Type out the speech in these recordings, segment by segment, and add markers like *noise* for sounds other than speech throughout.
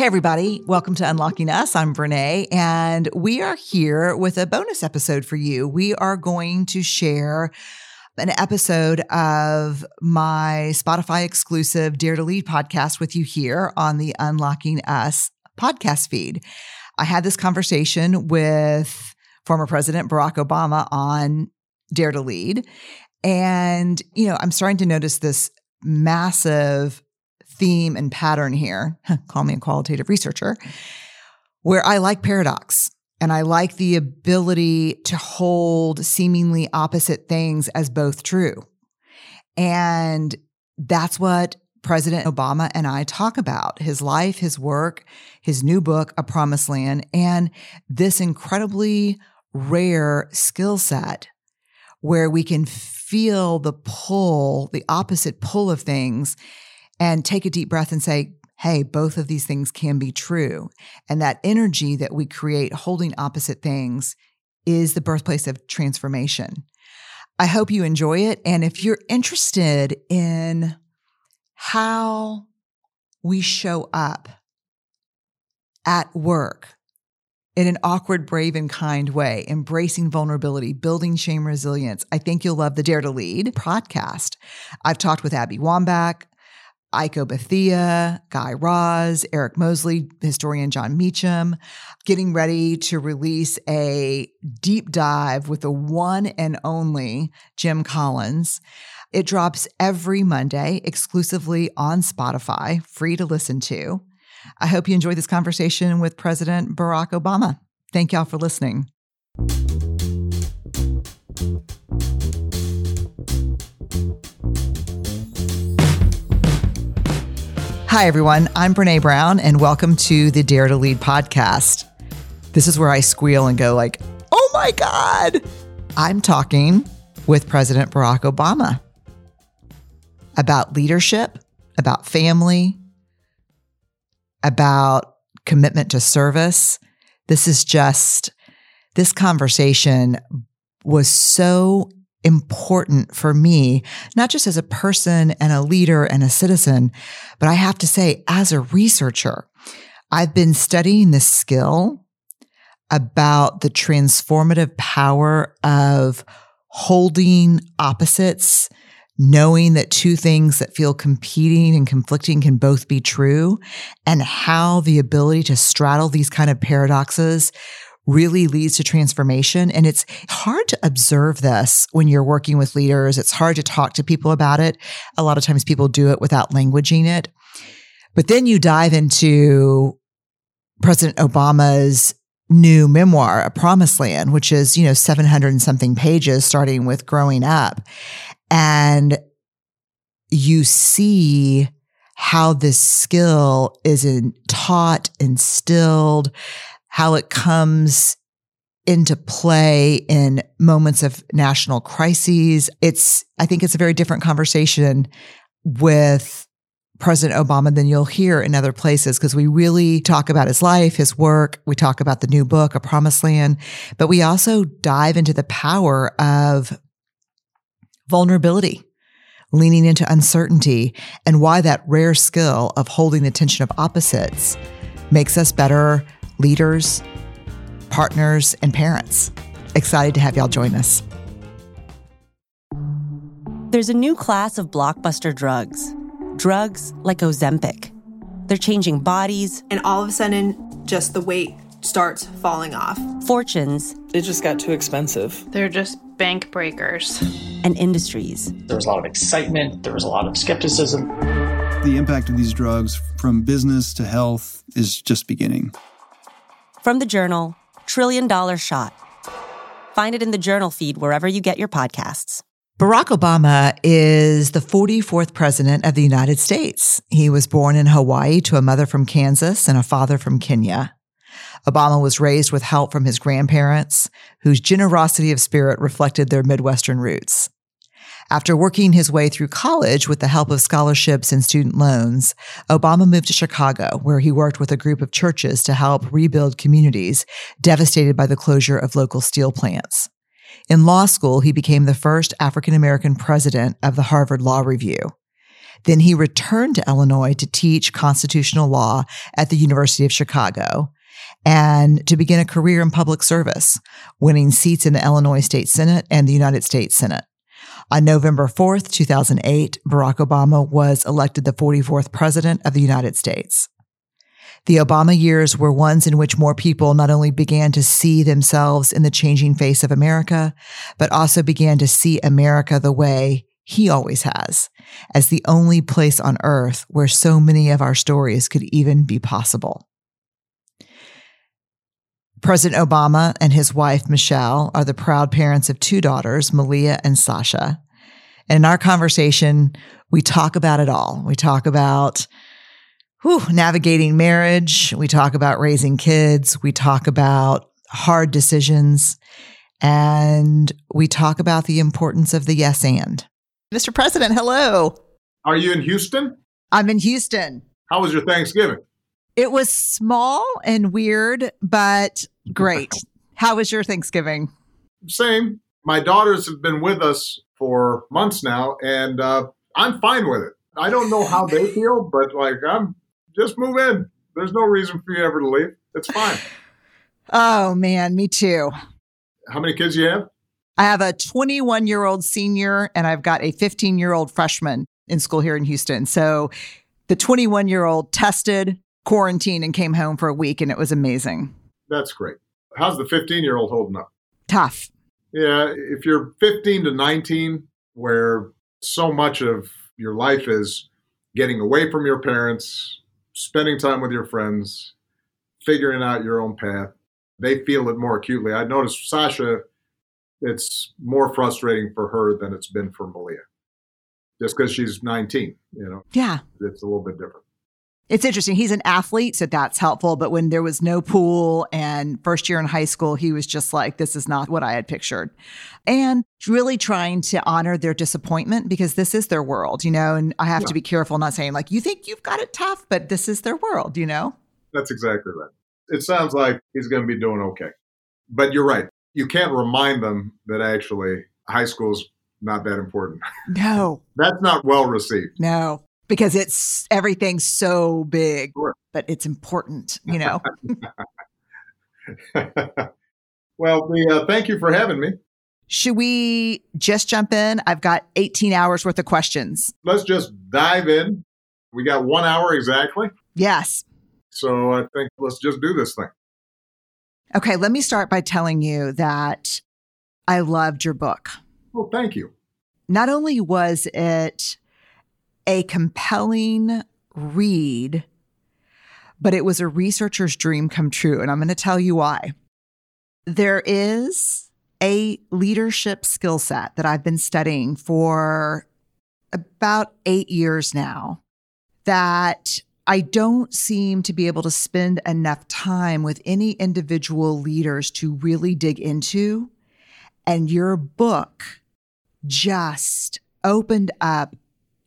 Hey, everybody. Welcome to Unlocking Us. I'm Brené, and we are here with a bonus episode for you. We are going to share an episode of my Spotify exclusive Dare to Lead podcast with you here on the Unlocking Us podcast feed. I had this conversation with former President Barack Obama on Dare to Lead. And, you know, I'm starting to notice this massive theme and pattern here. *laughs* Call me a qualitative researcher, where I like paradox and I like the ability to hold seemingly opposite things as both true. And that's what President Obama and I talk about his life, his work, his new book, A Promised Land, and this incredibly rare skill set where we can feel the pull, the opposite pull of things and take a deep breath and say, hey, both of these things can be true. And that energy that we create holding opposite things is the birthplace of transformation. I hope you enjoy it. And if you're interested in how we show up at work in an awkward, brave, and kind way, embracing vulnerability, building shame resilience, I think you'll love the Dare to Lead podcast. I've talked with Abby Wambach, Aiko Bethea, Guy Raz, Eric Mosley, historian Jon Meacham, getting ready to release a deep dive with the one and only Jim Collins. It drops every Monday exclusively on Spotify, free to listen to. I hope you enjoyed this conversation with President Barack Obama. Thank y'all for listening. Hi, everyone. I'm Brené Brown, and welcome to the Dare to Lead podcast. This is where I squeal and go like, "Oh my god!" I'm talking with President Barack Obama about leadership, about family, about commitment to service. This is just this conversation was so important for me, not just as a person and a leader and a citizen, but I have to say, as a researcher, I've been studying this skill about the transformative power of holding opposites, knowing that two things that feel competing and conflicting can both be true, and how the ability to straddle these kind of paradoxes really leads to transformation. And it's hard to observe this when you're working with leaders. It's hard to talk to people about it. A lot of times people do it without languaging it. But then you dive into President Obama's new memoir, A Promised Land, which is, you know, 700 and something pages, starting with growing up. And you see how this skill is in, taught, instilled, how it comes into play in moments of national crises. It's, I think it's a very different conversation with President Obama than you'll hear in other places because we really talk about his life, his work. We talk about the new book, A Promised Land, but we also dive into the power of vulnerability, leaning into uncertainty, and why that rare skill of holding the tension of opposites makes us better leaders, partners, and parents. Excited to have y'all join us. There's a new class of blockbuster drugs, drugs like Ozempic. They're changing bodies. And all of a sudden, just the weight starts falling off. Fortunes. It just got too expensive. They're just bank breakers. And industries. There was a lot of excitement, there was a lot of skepticism. The impact of these drugs from business to health is just beginning. From the journal, Trillion Dollar Shot. Find it in the journal feed wherever you get your podcasts. Barack Obama is the 44th president of the United States. He was born in Hawaii to a mother from Kansas and a father from Kenya. Obama was raised with help from his grandparents, whose generosity of spirit reflected their Midwestern roots. After working his way through college with the help of scholarships and student loans, Obama moved to Chicago, where he worked with a group of churches to help rebuild communities devastated by the closure of local steel plants. In law school, he became the first African American president of the Harvard Law Review. Then he returned to Illinois to teach constitutional law at the University of Chicago and to begin a career in public service, winning seats in the Illinois State Senate and the United States Senate. On November 4th, 2008, Barack Obama was elected the 44th President of the United States. The Obama years were ones in which more people not only began to see themselves in the changing face of America, but also began to see America the way he always has, as the only place on earth where so many of our stories could even be possible. President Obama and his wife, Michelle, are the proud parents of two daughters, Malia and Sasha. And in our conversation, we talk about it all. We talk about whew, navigating marriage. We talk about raising kids. We talk about hard decisions. And we talk about the importance of the yes and. Mr. President, hello. Are you in Houston? I'm in Houston. How was your Thanksgiving? It was small and weird, but *laughs* great. How was your Thanksgiving? Same. My daughters have been with us for months now, and uh, I'm fine with it. I don't know how they *laughs* feel, but like, I'm just move in. There's no reason for you ever to leave. It's fine. Oh, man, me too. How many kids you have? I have a 21 year old senior, and I've got a 15 year old freshman in school here in Houston. So the 21 year old tested, quarantined, and came home for a week, and it was amazing. That's great. How's the 15 year old holding up? Tough. Yeah, if you're 15 to 19, where so much of your life is getting away from your parents, spending time with your friends, figuring out your own path, they feel it more acutely. I noticed Sasha, it's more frustrating for her than it's been for Malia. Just because she's 19, you know? Yeah. It's a little bit different. It's interesting. He's an athlete, so that's helpful. But when there was no pool and first year in high school, he was just like, this is not what I had pictured. And really trying to honor their disappointment because this is their world, you know? And I have yeah. to be careful not saying, like, you think you've got it tough, but this is their world, you know? That's exactly right. It sounds like he's going to be doing okay. But you're right. You can't remind them that actually high school's not that important. No. *laughs* That's not well received. No because it's everything's so big, sure. but it's important, you know. *laughs* well, the, uh, thank you for having me. Should we just jump in? I've got 18 hours worth of questions. Let's just dive in. We got one hour exactly. Yes. So I think let's just do this thing. Okay, let me start by telling you that I loved your book. Well, thank you. Not only was it a compelling read, but it was a researcher's dream come true. And I'm going to tell you why. There is a leadership skill set that I've been studying for about eight years now that I don't seem to be able to spend enough time with any individual leaders to really dig into. And your book just opened up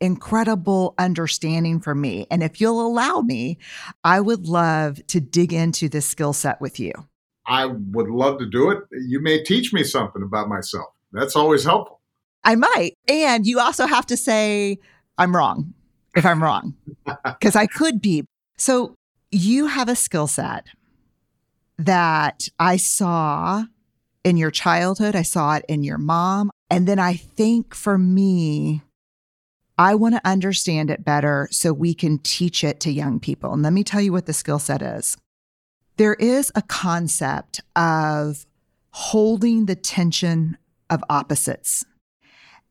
incredible understanding for me. And if you'll allow me, I would love to dig into this skill set with you. I would love to do it. You may teach me something about myself. That's always helpful. I might. And you also have to say, I'm wrong if I'm wrong, *laughs* because I could be. So you have a skill set that I saw in your childhood, I saw it in your mom. And then I think for me, I want to understand it better so we can teach it to young people. And let me tell you what the skill set is. There is a concept of holding the tension of opposites.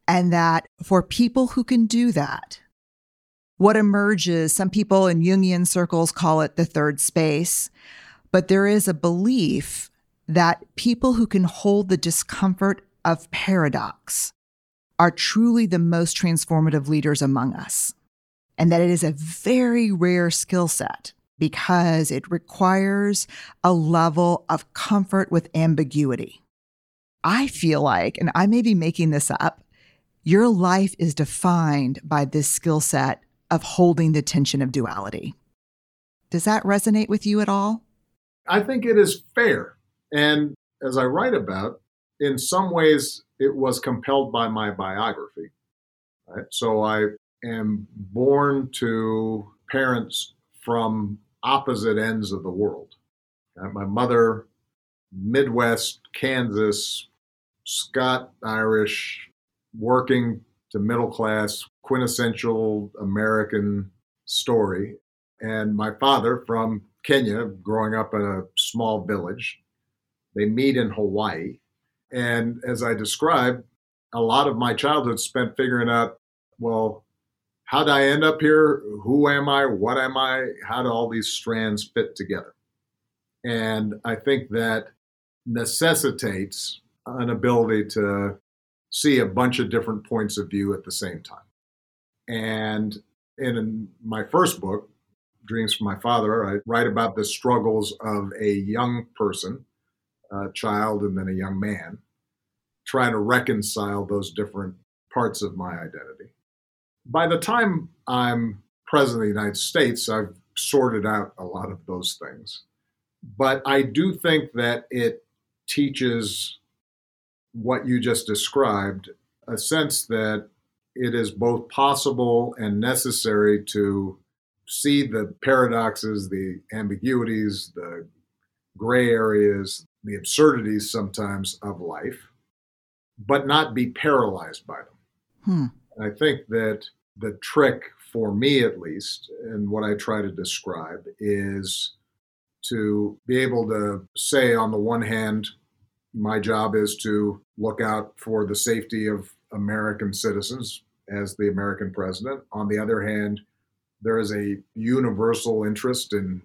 And that for people who can do that, what emerges, some people in Jungian circles call it the third space, but there is a belief that people who can hold the discomfort of paradox, are truly the most transformative leaders among us. And that it is a very rare skill set because it requires a level of comfort with ambiguity. I feel like, and I may be making this up, your life is defined by this skill set of holding the tension of duality. Does that resonate with you at all? I think it is fair. And as I write about, in some ways, it was compelled by my biography. Right? So I am born to parents from opposite ends of the world. Uh, my mother, Midwest, Kansas, Scott Irish, working to middle class, quintessential American story. And my father from Kenya, growing up in a small village. They meet in Hawaii. And as I described, a lot of my childhood spent figuring out, well, how did I end up here? Who am I? What am I? How do all these strands fit together? And I think that necessitates an ability to see a bunch of different points of view at the same time. And in my first book, Dreams from My Father, I write about the struggles of a young person, a child, and then a young man, trying to reconcile those different parts of my identity. By the time I'm president of the United States, I've sorted out a lot of those things. But I do think that it teaches what you just described a sense that it is both possible and necessary to see the paradoxes, the ambiguities, the gray areas, the absurdities sometimes of life, but not be paralyzed by them. Hmm. I think that the trick, for me at least, and what I try to describe, is to be able to say, on the one hand, my job is to look out for the safety of American citizens as the American president. On the other hand, there is a universal interest in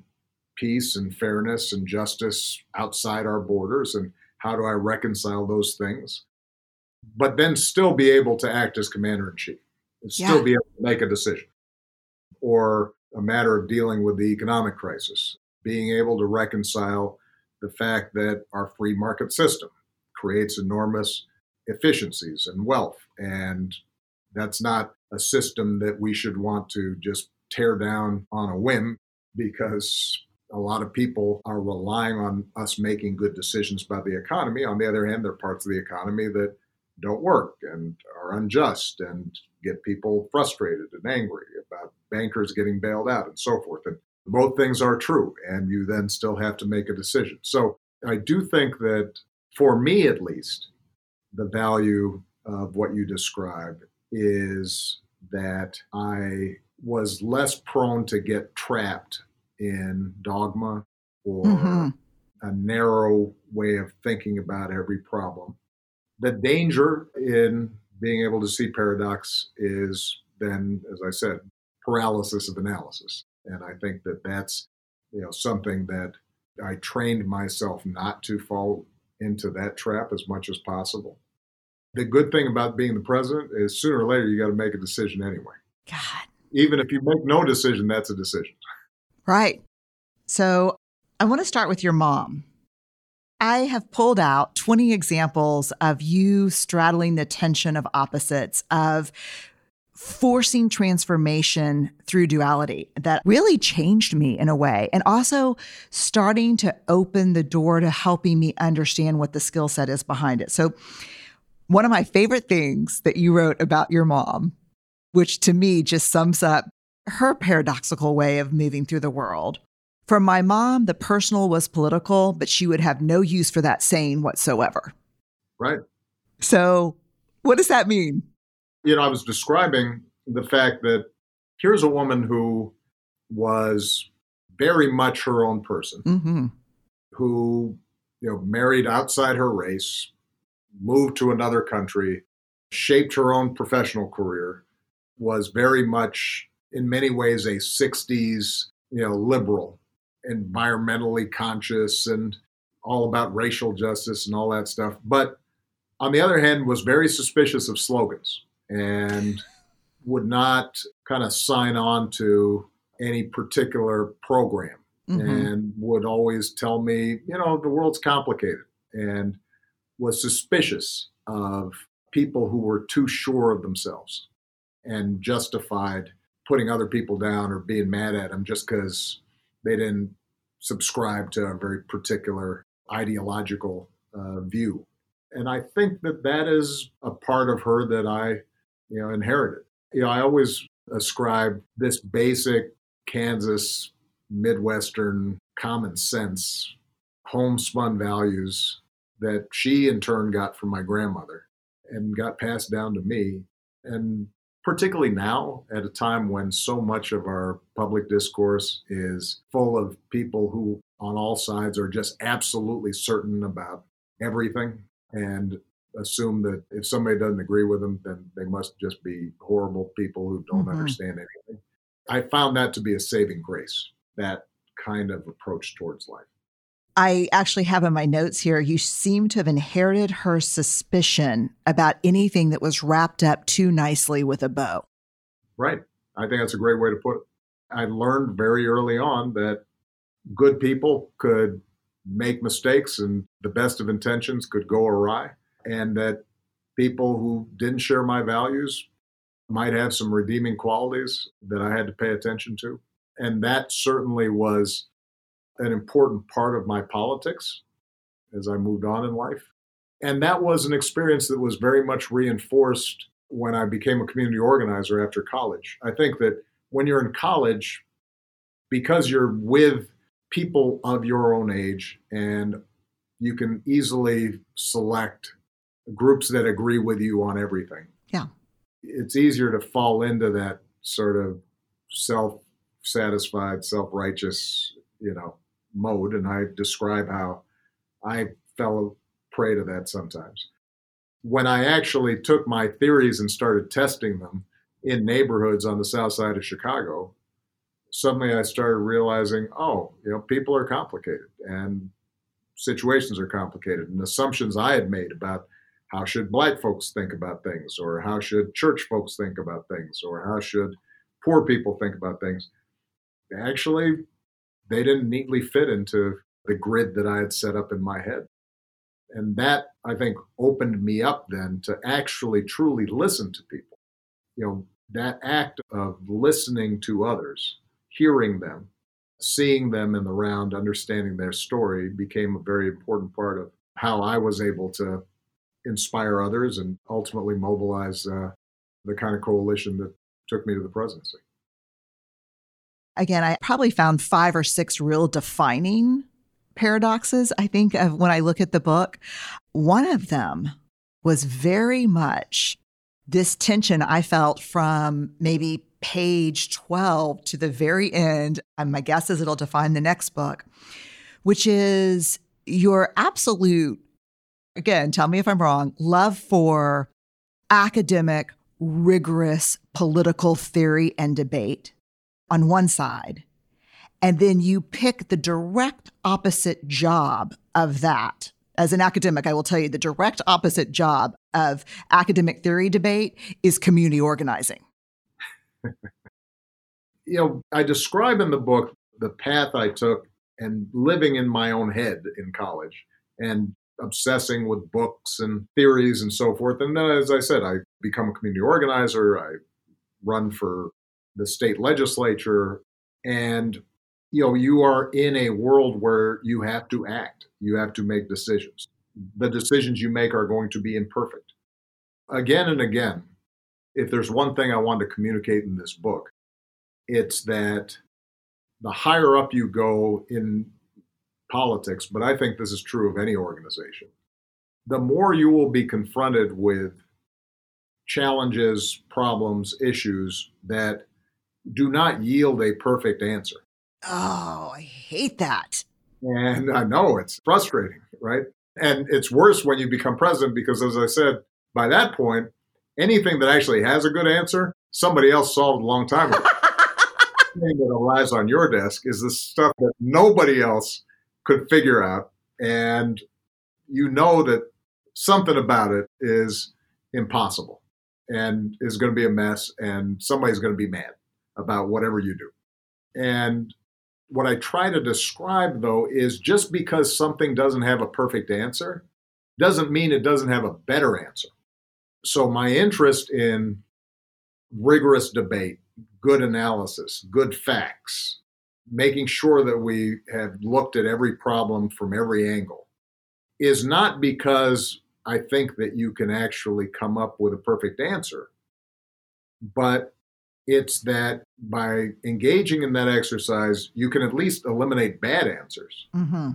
peace and fairness and justice outside our borders. And how do I reconcile those things? But then still be able to act as commander in chief and still yeah. be able to make a decision. Or a matter of dealing with the economic crisis, being able to reconcile the fact that our free market system creates enormous efficiencies and wealth. And that's not a system that we should want to just tear down on a whim because a lot of people are relying on us making good decisions about the economy. On the other hand, there are parts of the economy that don't work and are unjust and get people frustrated and angry about bankers getting bailed out and so forth. And both things are true, and you then still have to make a decision. So I do think that, for me at least, the value of what you describe is that I was less prone to get trapped in dogma or mm-hmm. a narrow way of thinking about every problem. The danger in being able to see paradox is then, as I said, paralysis of analysis. And I think that that's you know something that I trained myself not to fall into that trap as much as possible. The good thing about being the president is sooner or later you got to make a decision anyway. God, even if you make no decision, that's a decision. *laughs* Right. So I want to start with your mom. I have pulled out 20 examples of you straddling the tension of opposites, of forcing transformation through duality that really changed me in a way. And also starting to open the door to helping me understand what the skill set is behind it. So, one of my favorite things that you wrote about your mom which to me just sums up her paradoxical way of moving through the world. For my mom, the personal was political, but she would have no use for that saying whatsoever. Right. So, what does that mean? You know, I was describing the fact that here's a woman who was very much her own person, mm-hmm. who, you know, married outside her race, moved to another country, shaped her own professional career, was very much, in many ways, a 60s, you know, liberal, environmentally conscious, and all about racial justice and all that stuff. But on the other hand, was very suspicious of slogans and would not kind of sign on to any particular program mm-hmm. and would always tell me, you know, the world's complicated and was suspicious of people who were too sure of themselves and justified putting other people down or being mad at them just because they didn't subscribe to a very particular ideological uh, view. And I think that that is a part of her that I, you know, inherited. You know, I always ascribe this basic Kansas Midwestern common sense, homespun values that she in turn got from my grandmother and got passed down to me. And particularly now, at a time when so much of our public discourse is full of people who, on all sides, are just absolutely certain about everything and assume that if somebody doesn't agree with them, then they must just be horrible people who don't Mhm. understand anything. I found that to be a saving grace, that kind of approach towards life. I actually have in my notes here, you seem to have inherited her suspicion about anything that was wrapped up too nicely with a bow. Right. I think that's a great way to put it. I learned very early on that good people could make mistakes and the best of intentions could go awry, and that people who didn't share my values might have some redeeming qualities that I had to pay attention to. And that certainly was an important part of my politics as I moved on in life. And that was an experience that was very much reinforced when I became a community organizer after college. I think that when you're in college, because you're with people of your own age and you can easily select groups that agree with you on everything. Yeah. It's easier to fall into that sort of self satisfied, self righteous, you know, mode. And I describe how I fell prey to that sometimes. When I actually took my theories and started testing them in neighborhoods on the south side of Chicago, suddenly I started realizing, oh, you know, people are complicated and situations are complicated, and assumptions I had made about how should black folks think about things, or how should church folks think about things, or how should poor people think about things. Actually, they didn't neatly fit into the grid that I had set up in my head. And that, I think, opened me up then to actually truly listen to people. You know, that act of listening to others, hearing them, seeing them in the round, understanding their story became a very important part of how I was able to inspire others and ultimately mobilize uh, the kind of coalition that took me to the presidency. Again, I probably found five or six real defining paradoxes, I think, of when I look at the book. One of them was very much this tension I felt from maybe page 12 to the very end. And my guess is it'll define the next book, which is your absolute, again, tell me if I'm wrong, love for academic, rigorous political theory and debate on one side. And then you pick the direct opposite job of that. As an academic, I will tell you the direct opposite job of academic theory debate is community organizing. *laughs* you know, I describe in the book the path I took and living in my own head in college and obsessing with books and theories and so forth. And then, as I said, I become a community organizer. I run for the state legislature. And, you know, you are in a world where you have to act, you have to make decisions. The decisions you make are going to be imperfect. Again and again, if there's one thing I want to communicate in this book, it's that the higher up you go in politics, but I think this is true of any organization, the more you will be confronted with challenges, problems, issues that do not yield a perfect answer. Oh, I hate that. And I know it's frustrating, right? And it's worse when you become president because, as I said, by that point, anything that actually has a good answer, somebody else solved a long time ago. *laughs* thing that arrives on your desk is the stuff that nobody else could figure out. And you know that something about it is impossible and is going to be a mess, and somebody's going to be mad about whatever you do. And what I try to describe, though, is just because something doesn't have a perfect answer doesn't mean it doesn't have a better answer. So, my interest in rigorous debate, good analysis, good facts, making sure that we have looked at every problem from every angle is not because I think that you can actually come up with a perfect answer, but It's that by engaging in that exercise, you can at least eliminate bad answers. Mm-hmm.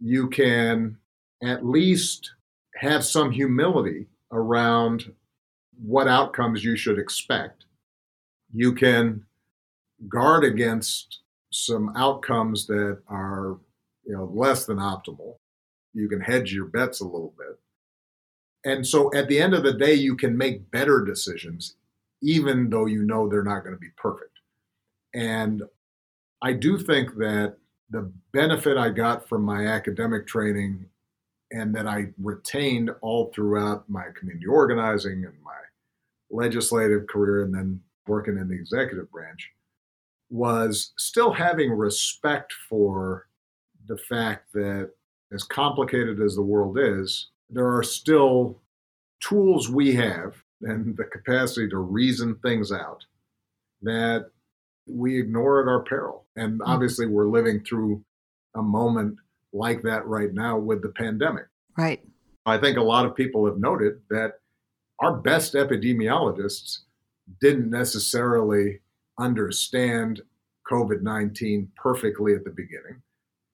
You can at least have some humility around what outcomes you should expect. You can guard against some outcomes that are you know less than optimal. You can hedge your bets a little bit. And so at the end of the day, you can make better decisions, even though you know they're not going to be perfect. And I do think that the benefit I got from my academic training and that I retained all throughout my community organizing and my legislative career and then working in the executive branch was still having respect for the fact that as complicated as the world is, there are still tools we have and the capacity to reason things out that we ignore at our peril. And Hmm. obviously, we're living through a moment like that right now with the pandemic. Right. I think a lot of people have noted that our best epidemiologists didn't necessarily understand COVID 19 perfectly at the beginning,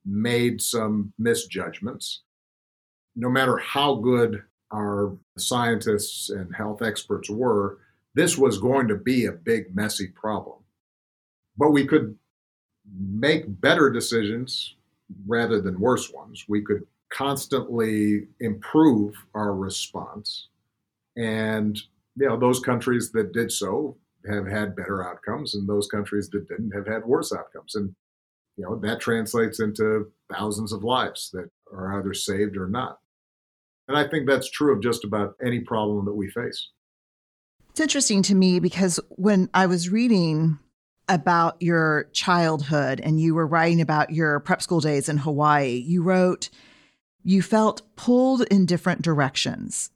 made some misjudgments. No matter how good our scientists and health experts were, this was going to be a big, messy problem. But we could make better decisions rather than worse ones. We could constantly improve our response. And you know, those countries that did so have had better outcomes, and those countries that didn't have had worse outcomes. And you know, that translates into thousands of lives that are either saved or not. And I think that's true of just about any problem that we face. It's interesting to me because when I was reading about your childhood and you were writing about your prep school days in Hawaii, you wrote, You felt pulled in different directions.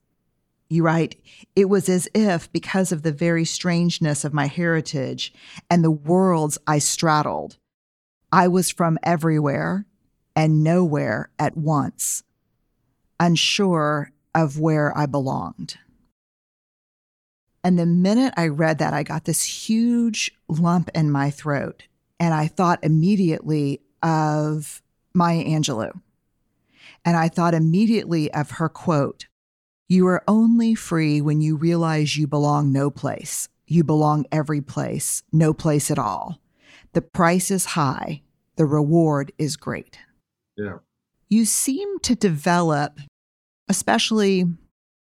You write, It was as if, because of the very strangeness of my heritage and the worlds I straddled, I was from everywhere and nowhere at once, unsure of where I belonged. And the minute I read that, I got this huge lump in my throat. And I thought immediately of Maya Angelou. And I thought immediately of her quote You are only free when you realize you belong no place. You belong every place, no place at all. The price is high, the reward is great. Yeah. You seem to develop, especially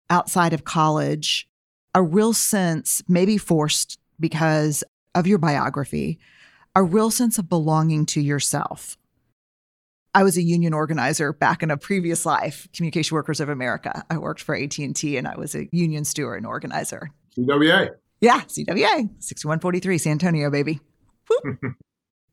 outside of college, a real sense, maybe forced because of your biography, a real sense of belonging to yourself. I was a union organizer back in a previous life, Communication Workers of America. I worked for AT&T and I was a union steward and organizer. CWA. Yeah, CWA, 6143 San Antonio, baby. *laughs*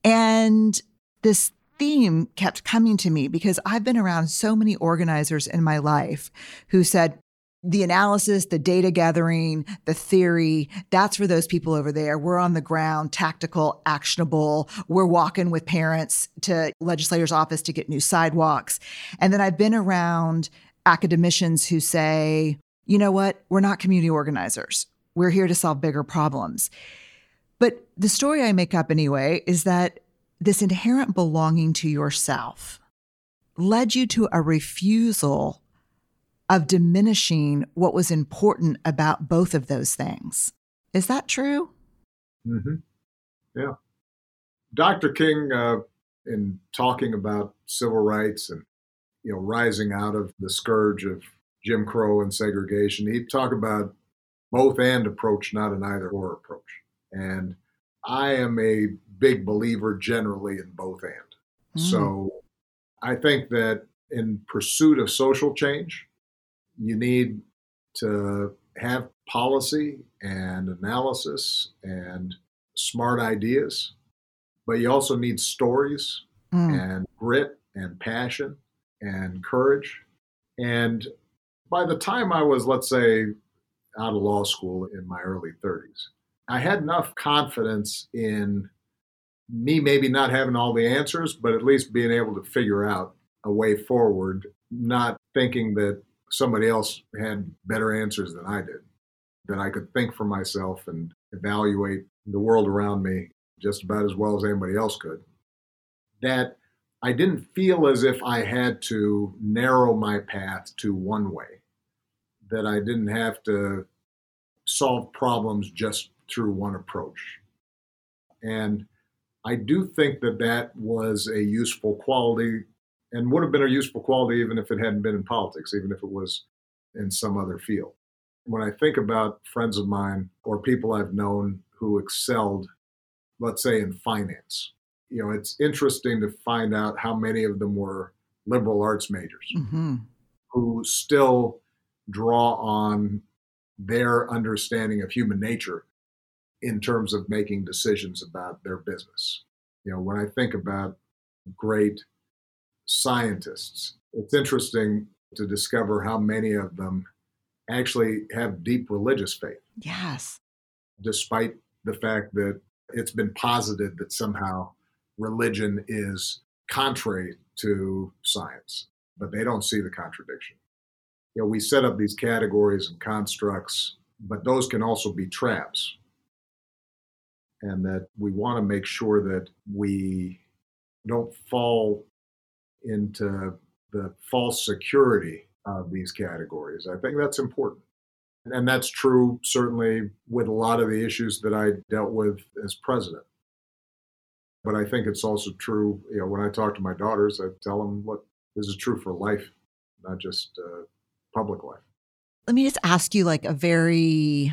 And this theme kept coming to me because I've been around so many organizers in my life who said, the analysis, the data gathering, the theory, that's for those people over there. We're on the ground, tactical, actionable. We're walking with parents to legislators' office to get new sidewalks. And then I've been around academicians who say, you know what? We're not community organizers. We're here to solve bigger problems. But the story I make up anyway is that this inherent belonging to yourself led you to a refusal of diminishing what was important about both of those things. Is that true? Mm-hmm. Yeah. Dr. King, uh, in talking about civil rights and you know rising out of the scourge of Jim Crow and segregation, he'd talk about both and approach, not an either or approach. And I am a big believer generally in both and. Mm. So I think that in pursuit of social change, you need to have policy and analysis and smart ideas, but you also need stories Mm. and grit and passion and courage. And by the time I was, let's say, out of law school in my early 30s, I had enough confidence in me maybe not having all the answers, but at least being able to figure out a way forward, not thinking that somebody else had better answers than I did, that I could think for myself and evaluate the world around me just about as well as anybody else could, that I didn't feel as if I had to narrow my path to one way, that I didn't have to solve problems just through one approach. And I do think that that was a useful quality and would have been a useful quality even if it hadn't been in politics, even if it was in some other field. When I think about friends of mine or people I've known who excelled, let's say in finance, you know, it's interesting to find out how many of them were liberal arts majors Mm-hmm. who still draw on their understanding of human nature in terms of making decisions about their business. You know, when I think about great scientists, it's interesting to discover how many of them actually have deep religious faith, Yes. despite the fact that it's been posited that somehow religion is contrary to science, but they don't see the contradiction. You know, we set up these categories and constructs, but those can also be traps. And that we want to make sure that we don't fall into the false security of these categories. I think that's important. And that's true certainly with a lot of the issues that I dealt with as president. But I think it's also true, you know, when I talk to my daughters, I tell them, look, this is true for life, not just uh, public life. Let me just ask you like a very,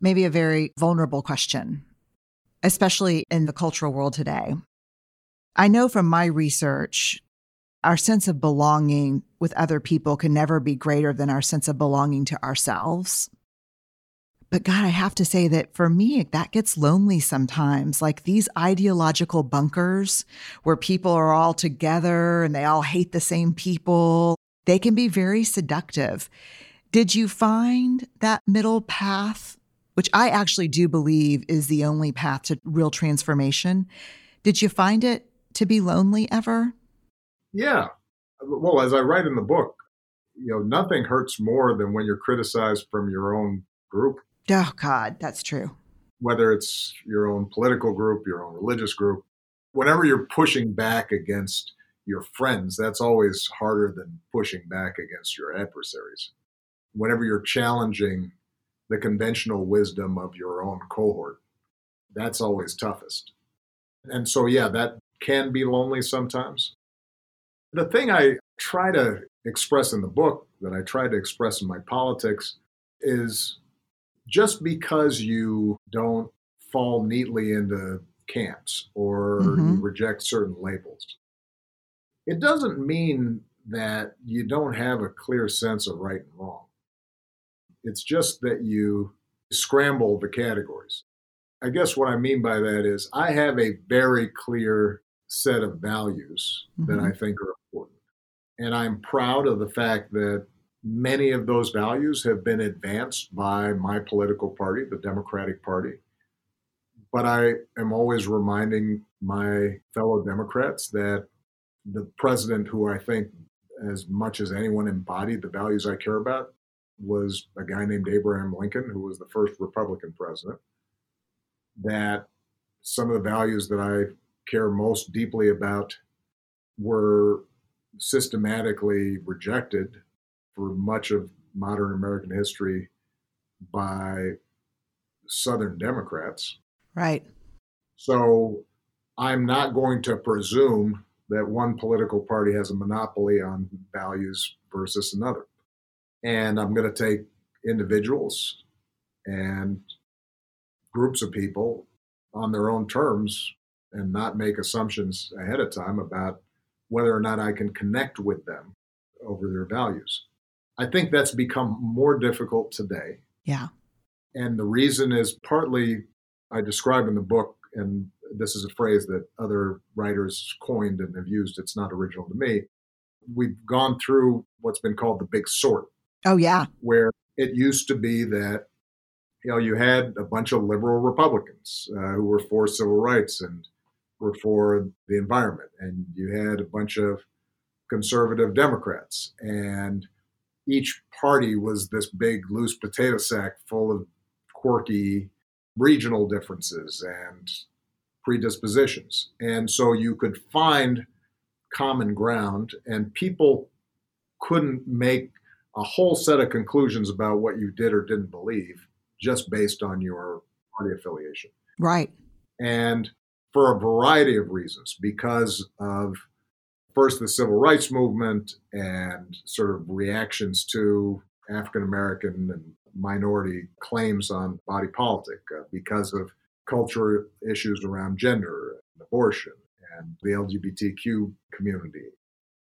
maybe a very vulnerable question, especially in the cultural world today. I know from my research, our sense of belonging with other people can never be greater than our sense of belonging to ourselves. But God, I have to say that for me, that gets lonely sometimes. Like these ideological bunkers where people are all together and they all hate the same people, they can be very seductive. Did you find that middle path, which I actually do believe is the only path to real transformation? Did you find it to be lonely ever? Yeah. Well, as I write in the book, you know, nothing hurts more than when you're criticized from your own group, Oh, God, that's true. whether it's your own political group, your own religious group. Whenever you're pushing back against your friends, that's always harder than pushing back against your adversaries. Whenever you're challenging the conventional wisdom of your own cohort, that's always toughest. And so, yeah, that can be lonely sometimes. The thing I try to express in the book, that I try to express in my politics, is just because you don't fall neatly into camps or you Mhm. reject certain labels, it doesn't mean that you don't have a clear sense of right and wrong. It's just that you scramble the categories. I guess what I mean by that is I have a very clear set of values that Mhm. I think are important. And I'm proud of the fact that many of those values have been advanced by my political party, the Democratic Party. But I am always reminding my fellow Democrats that the president, who I think as much as anyone embodied the values I care about, was a guy named Abraham Lincoln, who was the first Republican president. That some of the values that I care most deeply about were systematically rejected for much of modern American history by Southern Democrats. Right. So I'm not going to presume that one political party has a monopoly on values versus another. And I'm going to take individuals and groups of people on their own terms and not make assumptions ahead of time about whether or not I can connect with them over their values. I think that's become more difficult today. Yeah. And the reason is partly I describe in the book, and this is a phrase that other writers coined and have used, it's not original to me. We've gone through what's been called the big sort, Oh, yeah. where it used to be that you know you had a bunch of liberal Republicans uh, who were for civil rights and were for the environment, and you had a bunch of conservative Democrats, and each party was this big loose potato sack full of quirky regional differences and predispositions. And so you could find common ground, and people couldn't make a whole set of conclusions about what you did or didn't believe just based on your party affiliation. Right. And for a variety of reasons, because of first the civil rights movement and sort of reactions to African American and minority claims on body politic, uh, because of cultural issues around gender, and abortion, and the LGBTQ community,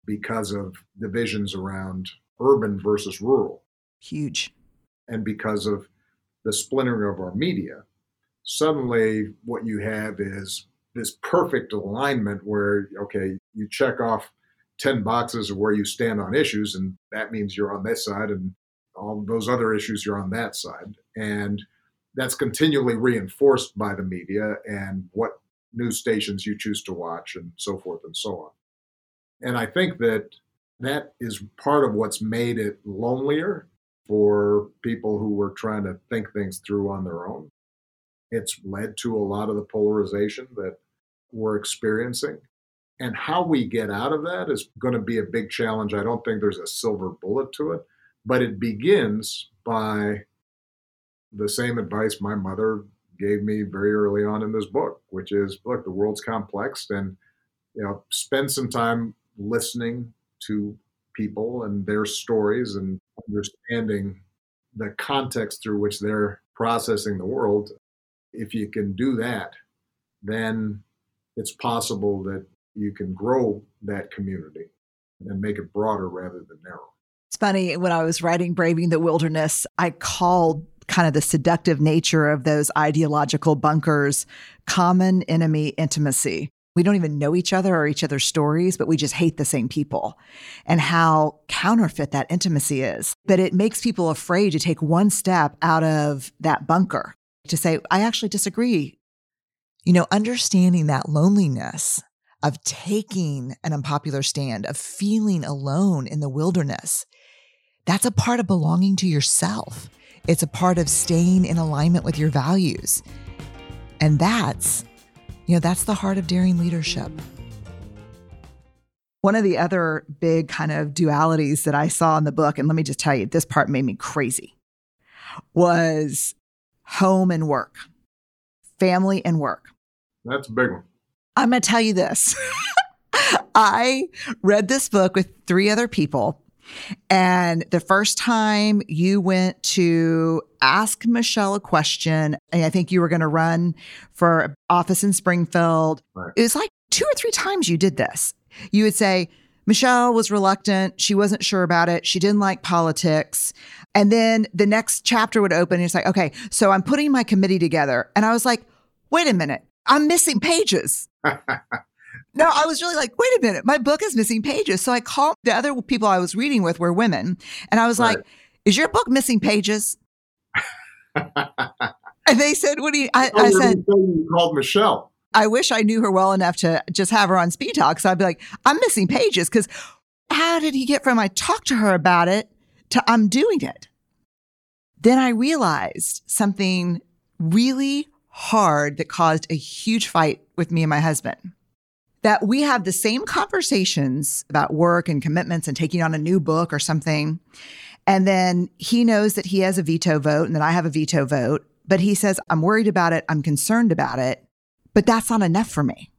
because of divisions around urban versus rural, Huge. and because of the splintering of our media, suddenly what you have is this perfect alignment where, okay, you check off 10 boxes of where you stand on issues, and that means you're on this side, and all those other issues, you're on that side. And that's continually reinforced by the media and what news stations you choose to watch, and so forth and so on. And I think that that is part of what's made it lonelier for people who were trying to think things through on their own. It's led to a lot of the polarization that we're experiencing. And how we get out of that is going to be a big challenge. I don't think there's a silver bullet to it, but it begins by the same advice my mother gave me very early on in this book, which is look, the world's complex and you know, spend some time listening to people and their stories and understanding the context through which they're processing the world. If you can do that, then it's possible that you can grow that community and make it broader rather than narrow. It's funny when I was writing Braving the Wilderness, I called kind of the seductive nature of those ideological bunkers common enemy intimacy. We don't even know each other or each other's stories, but we just hate the same people and how counterfeit that intimacy is. But it makes people afraid to take one step out of that bunker to say, I actually disagree. You know, understanding that loneliness of taking an unpopular stand, of feeling alone in the wilderness, that's a part of belonging to yourself. It's a part of staying in alignment with your values. And that's, you know, that's the heart of daring leadership. One of the other big kind of dualities that I saw in the book, and let me just tell you, this part made me crazy, was home and work, family and work. That's a big one. I'm going to tell you this. *laughs* I read this book with three other people. And the first time you went to ask Michelle a question, and I think you were going to run for office in Springfield, Right. it was like two or three times you did this. You would say, Michelle was reluctant. She wasn't sure about it. She didn't like politics. And then the next chapter would open and it's like, okay, so I'm putting my committee together. And I was like, wait a minute, I'm missing pages. *laughs* No, I was really like, wait a minute, my book is missing pages. So I called the other people I was reading with were women. And I was Right. like, is your book missing pages? *laughs* And they said, what do you, I, Oh, I said, you called Michelle. I wish I knew her well enough to just have her on speed talk. So I'd be like, I'm missing pages because how did he get from I talked to her about it to I'm doing it? Then I realized something really hard that caused a huge fight with me and my husband. That we have the same conversations about work and commitments and taking on a new book or something. And then he knows that he has a veto vote and that I have a veto vote. But he says, I'm worried about it. I'm concerned about it. But that's not enough for me.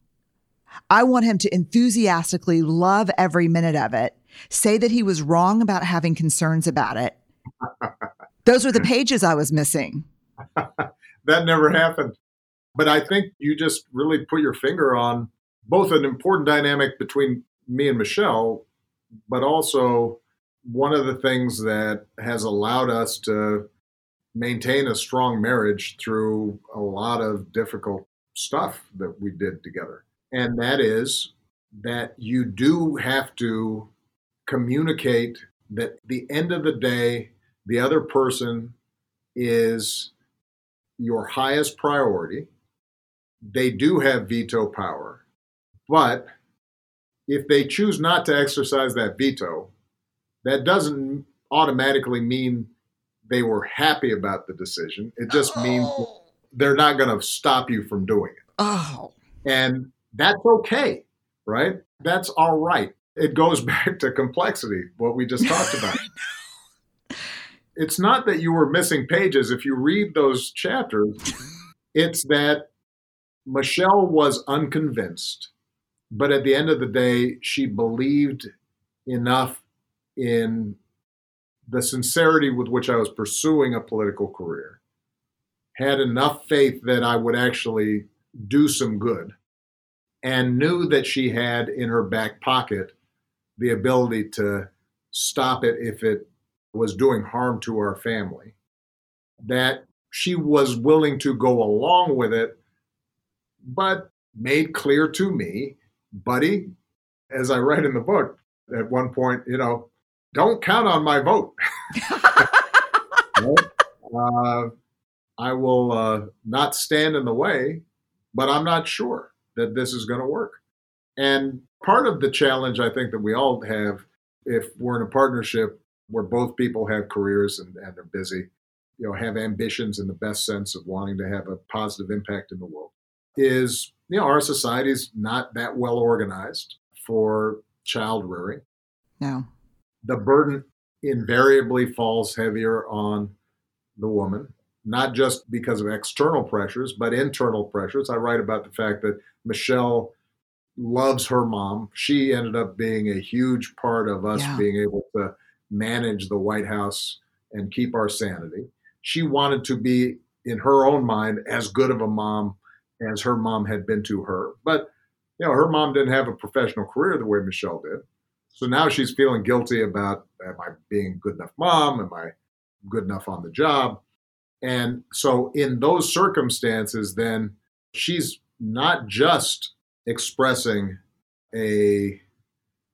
I want him to enthusiastically love every minute of it, say that he was wrong about having concerns about it. *laughs* Those were the pages I was missing. *laughs* That never happened. But I think you just really put your finger on both an important dynamic between me and Michelle, but also one of the things that has allowed us to maintain a strong marriage through a lot of difficult stuff that we did together. And that is that you do have to communicate that at the end of the day, the other person is your highest priority. They do have veto power, but if they choose not to exercise that veto, that doesn't automatically mean they were happy about the decision. It just means oh. they're not going to stop you from doing it. Oh, And that's okay, right? That's all right. It goes *laughs* back to complexity, what we just talked about. *laughs* it's not that you were missing pages. If you read those chapters, *laughs* it's that Michelle was unconvinced, but at the end of the day, she believed enough in the sincerity with which I was pursuing a political career, had enough faith that I would actually do some good, and knew that she had in her back pocket the ability to stop it if it was doing harm to our family. That she was willing to go along with it, but made clear to me, buddy, as I write in the book, at one point, you know, don't count on my vote. *laughs* Uh, I will uh, not stand in the way, but I'm not sure that this is going to work. And part of the challenge I think that we all have, if we're in a partnership where both people have careers and, and they're busy, you know, have ambitions in the best sense of wanting to have a positive impact in the world, is you know our society's not that well organized for child rearing. no. The burden invariably falls heavier on the woman, not just because of external pressures, but internal pressures. I write about the fact that Michelle loves her mom. She ended up being a huge part of us Yeah. being able to manage the White House and keep our sanity. She wanted to be, in her own mind, as good of a mom as her mom had been to her. But, you know, her mom didn't have a professional career the way Michelle did. So now she's feeling guilty about am I being good enough mom? Am I good enough on the job? And so in those circumstances, then she's not just expressing a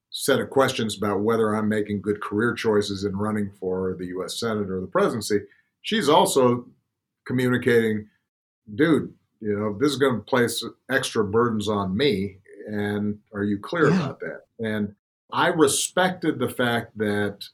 set of questions about whether I'm making good career choices in running for the US Senate or the presidency. She's also communicating, dude, you know, this is going to place extra burdens on me. And are you clear Yeah. about that? And I respected the fact that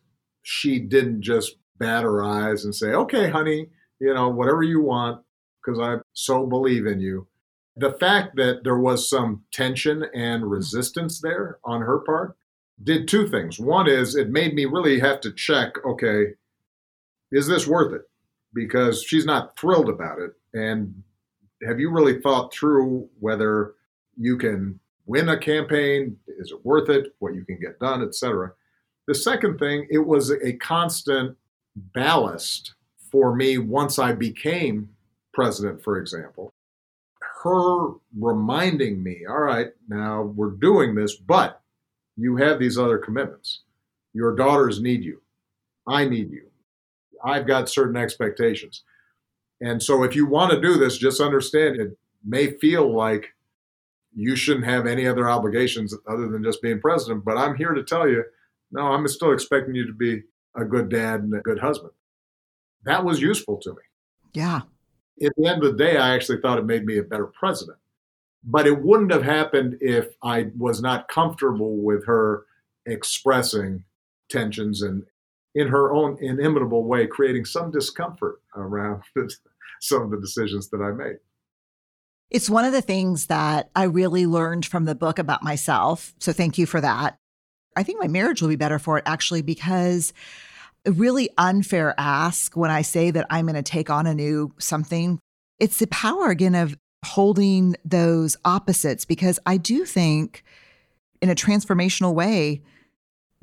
she didn't just bat her eyes and say, okay, honey, you know, whatever you want, because I so believe in you. The fact that there was some tension and mm. resistance there on her part did two things. One is it made me really have to check, okay, is this worth it? Because she's not thrilled about it. And have you really thought through whether you can win a campaign? Is it worth it? What you can get done, et cetera. The second thing, it was a constant ballast for me once I became president, for example. Her reminding me, all right, now we're doing this, but you have these other commitments. Your daughters need you. I need you. I've got certain expectations. And so if you want to do this, just understand it may feel like you shouldn't have any other obligations other than just being president. But I'm here to tell you, no, I'm still expecting you to be a good dad and a good husband. That was useful to me. Yeah. At the end of the day, I actually thought it made me a better president. But it wouldn't have happened if I was not comfortable with her expressing tensions and in her own inimitable way, creating some discomfort around *laughs* some of the decisions that I made. It's one of the things that I really learned from the book about myself. So thank you for that. I think my marriage will be better for it actually because a really unfair ask when I say that I'm going to take on a new something. It's the power again of holding those opposites because I do think in a transformational way,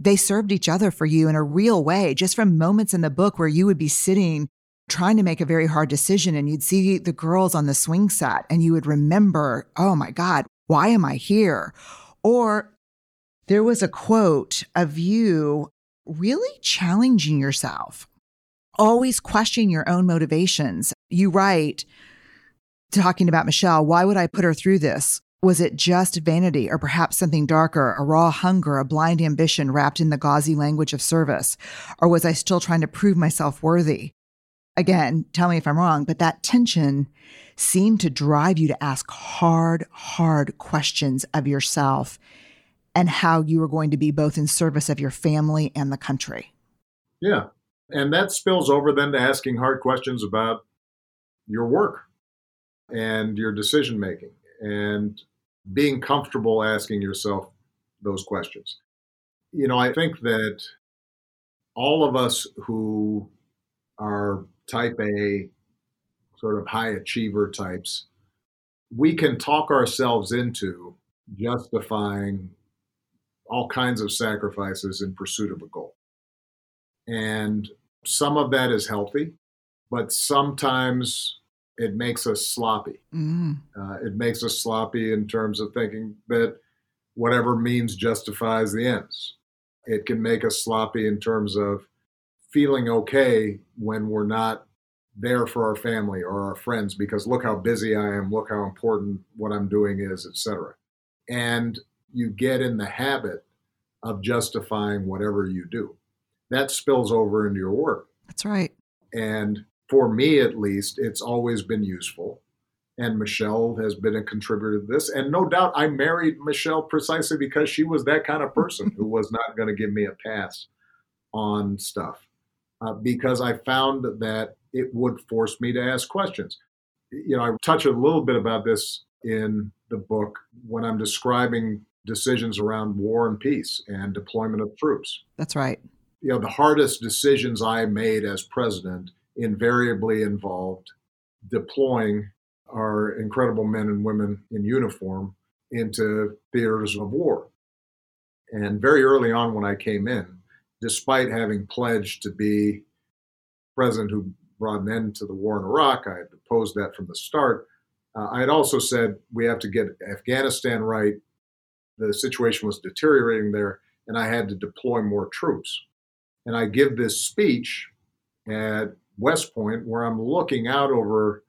they served each other for you in a real way, just from moments in the book where you would be sitting trying to make a very hard decision and you'd see the girls on the swing set and you would remember, oh my God, why am I here? Or there was a quote of you really challenging yourself, always questioning your own motivations. You write, talking about Michelle, why would I put her through this? Was it just vanity or perhaps something darker, a raw hunger, a blind ambition wrapped in the gauzy language of service? Or was I still trying to prove myself worthy? Again, tell me if I'm wrong, but that tension seemed to drive you to ask hard, hard questions of yourself and how you were going to be both in service of your family and the country. Yeah. And that spills over then to asking hard questions about your work. and your decision making and being comfortable asking yourself those questions. You know, I think that all of us who are type A, sort of high achiever types, we can talk ourselves into justifying all kinds of sacrifices in pursuit of a goal. And some of that is healthy, but sometimes it makes us sloppy. Mm. Uh, it makes us sloppy in terms of thinking that whatever means justifies the ends. It can make us sloppy in terms of feeling okay when we're not there for our family or our friends because look how busy I am, look how important what I'm doing is, etc. And you get in the habit of justifying whatever you do. That spills over into your work. That's right. And for me, at least, it's always been useful. And Michelle has been a contributor to this. And no doubt I married Michelle precisely because she was that kind of person who was not going to give me a pass on stuff. Uh, because I found that it would force me to ask questions. You know, I touch a little bit about this in the book when I'm describing decisions around war and peace and deployment of troops. That's right. You know, the hardest decisions I made as president invariably involved deploying our incredible men and women in uniform into theaters of war. And very early on, when I came in, despite having pledged to be president who brought an end to the war in Iraq, I had opposed that from the start. Uh, I had also said we have to get Afghanistan right. The situation was deteriorating there, and I had to deploy more troops. And I give this speech at West Point where I'm looking out over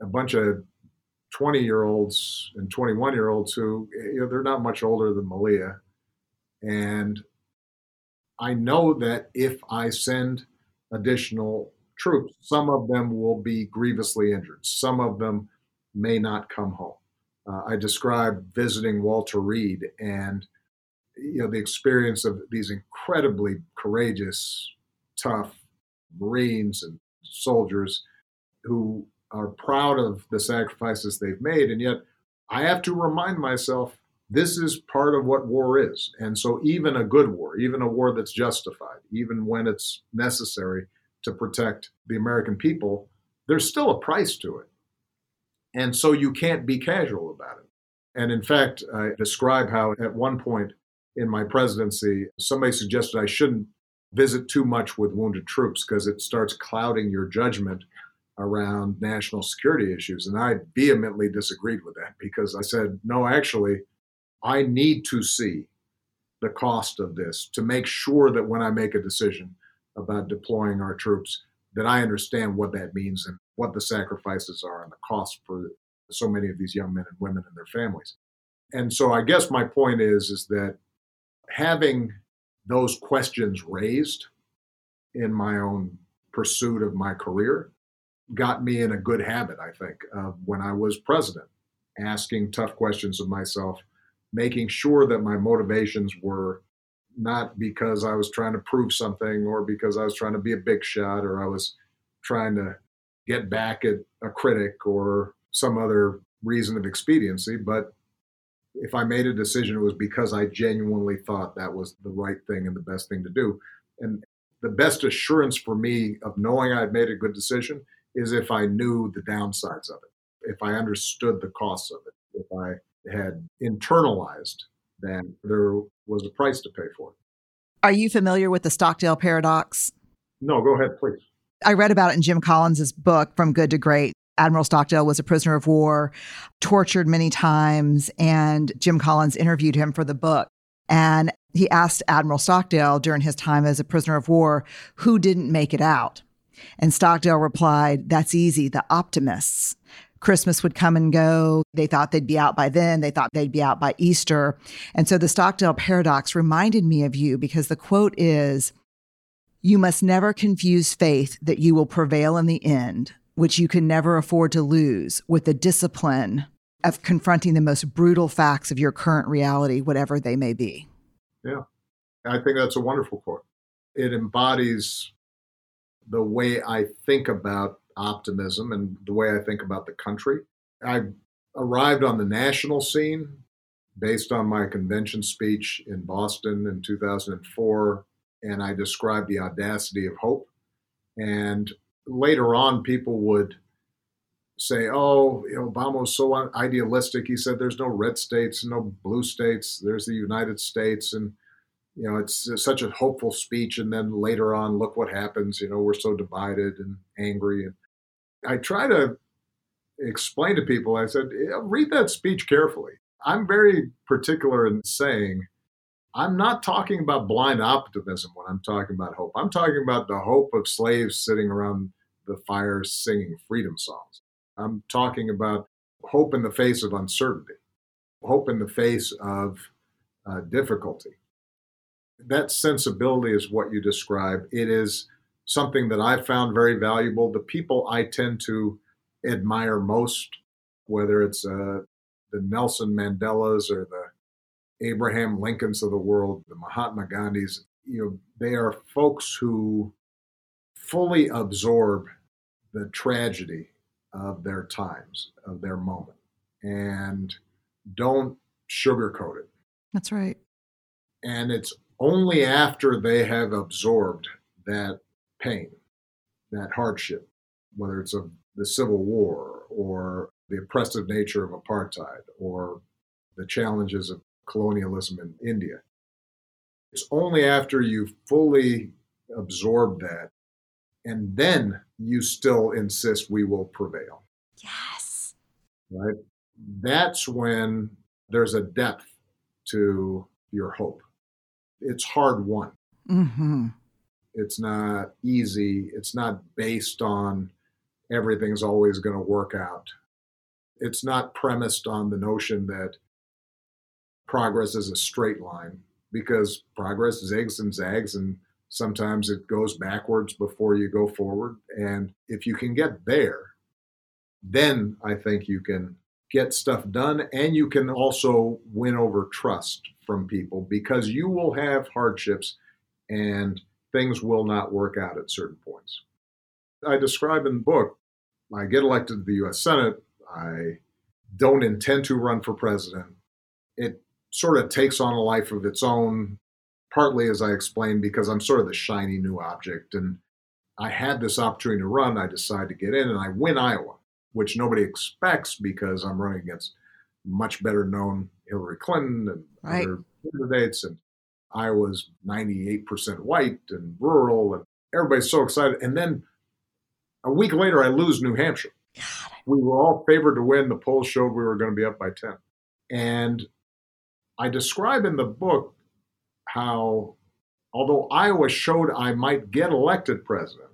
a bunch of 20 year olds and 21 year olds who you know, they're not much older than Malia. And I know that if I send additional troops, some of them will be grievously injured, some of them may not come home. Uh, I described visiting Walter Reed and you know the experience of these incredibly courageous, tough Marines and soldiers who are proud of the sacrifices they've made. And yet, I have to remind myself this is part of what war is. And so, even a good war, even a war that's justified, even when it's necessary to protect the American people, there's still a price to it. And so, you can't be casual about it. And in fact, I describe how at one point in my presidency, somebody suggested I shouldn't visit too much with wounded troops because it starts clouding your judgment around national security issues. And I vehemently disagreed with that because I said, no, actually, I need to see the cost of this to make sure that when I make a decision about deploying our troops, that I understand what that means and what the sacrifices are and the cost for so many of these young men and women and their families. And so I guess my point is is that having those questions raised in my own pursuit of my career got me in a good habit, I think, of when I was president, asking tough questions of myself, making sure that my motivations were not because I was trying to prove something or because I was trying to be a big shot or I was trying to get back at a critic or some other reason of expediency, but if I made a decision, it was because I genuinely thought that was the right thing and the best thing to do. And the best assurance for me of knowing I'd made a good decision is if I knew the downsides of it, if I understood the costs of it, if I had internalized that there was a price to pay for it. Are you familiar with the Stockdale paradox? No, go ahead, please. I read about it in Jim Collins's book, From Good to Great. Admiral Stockdale was a prisoner of war, tortured many times, and Jim Collins interviewed him for the book. And he asked Admiral Stockdale during his time as a prisoner of war who didn't make it out. And Stockdale replied, That's easy, the optimists. Christmas would come and go. They thought they'd be out by then. They thought they'd be out by Easter. And so the Stockdale paradox reminded me of you because the quote is You must never confuse faith that you will prevail in the end which you can never afford to lose, with the discipline of confronting the most brutal facts of your current reality, whatever they may be. Yeah, I think that's a wonderful quote. It embodies the way I think about optimism and the way I think about the country. I arrived on the national scene based on my convention speech in Boston in 2004, and I described the audacity of hope. And later on, people would say, "Oh, you know, Obama was so idealistic. He said there's no red states, no blue states. There's the United States, and you know, it's, it's such a hopeful speech." And then later on, look what happens. You know, we're so divided and angry. And I try to explain to people. I said, read that speech carefully. I'm very particular in saying. I'm not talking about blind optimism when I'm talking about hope. I'm talking about the hope of slaves sitting around the fire singing freedom songs. I'm talking about hope in the face of uncertainty, hope in the face of uh, difficulty. That sensibility is what you describe. It is something that I found very valuable. The people I tend to admire most, whether it's uh, the Nelson Mandelas or the Abraham Lincolns of the world, the Mahatma Gandhis, you know, they are folks who fully absorb the tragedy of their times, of their moment, and don't sugarcoat it. That's right. And it's only after they have absorbed that pain, that hardship, whether it's of the Civil War or the oppressive nature of apartheid or the challenges of colonialism in India. It's only after you've fully absorb that and then you still insist we will prevail. Yes. Right? That's when there's a depth to your hope. It's hard won. Mm-hmm. It's not easy. It's not based on everything's always going to work out. It's not premised on the notion that progress is a straight line because progress zigs and zags and Sometimes it goes backwards before you go forward. And if you can get there, then I think you can get stuff done and you can also win over trust from people because you will have hardships and things will not work out at certain points. I describe in the book I get elected to the US Senate. I don't intend to run for president. It sort of takes on a life of its own partly, as I explained, because I'm sort of the shiny new object. And I had this opportunity to run. I decided to get in and I win Iowa, which nobody expects because I'm running against much better known Hillary Clinton and right. other candidates. And Iowa's 98% white and rural. And everybody's so excited. And then a week later, I lose New Hampshire. God. We were all favored to win. The polls showed we were going to be up by 10. And I describe in the book how, although Iowa showed I might get elected president,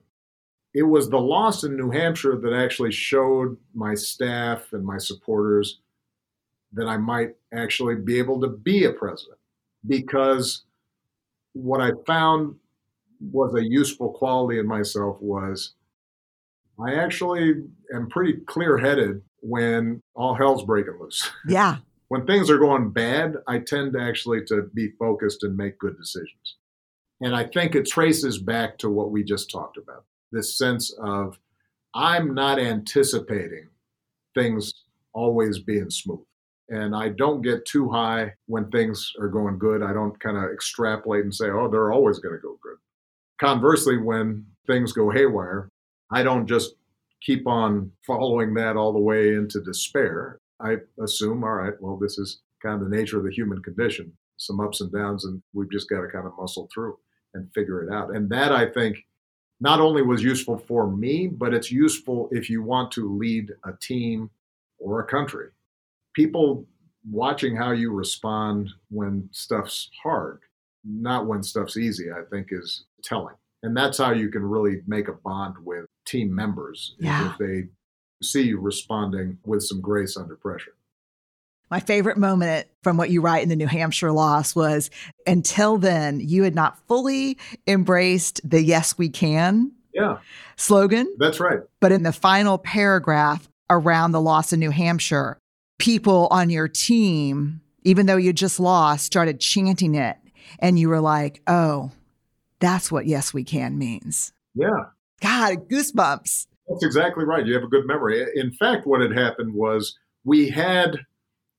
it was the loss in New Hampshire that actually showed my staff and my supporters that I might actually be able to be a president. Because what I found was a useful quality in myself was I actually am pretty clear headed when all hell's breaking loose. *laughs* Yeah when things are going bad, I tend to actually to be focused and make good decisions. And I think it traces back to what we just talked about. This sense of I'm not anticipating things always being smooth. And I don't get too high when things are going good. I don't kind of extrapolate and say, oh, they're always going to go good. Conversely, when things go haywire, I don't just keep on following that all the way into despair. I assume, all right, well, this is kind of the nature of the human condition, some ups and downs, and we've just got to kind of muscle through and figure it out. And that I think not only was useful for me, but it's useful if you want to lead a team or a country. People watching how you respond when stuff's hard, not when stuff's easy, I think is telling. And that's how you can really make a bond with team members yeah. if they see you responding with some grace under pressure. My favorite moment from what you write in the New Hampshire loss was until then, you had not fully embraced the yes, we can yeah. slogan. That's right. But in the final paragraph around the loss in New Hampshire, people on your team, even though you just lost, started chanting it. And you were like, oh, that's what yes, we can means. Yeah. God, goosebumps. That's exactly right. You have a good memory. In fact, what had happened was we had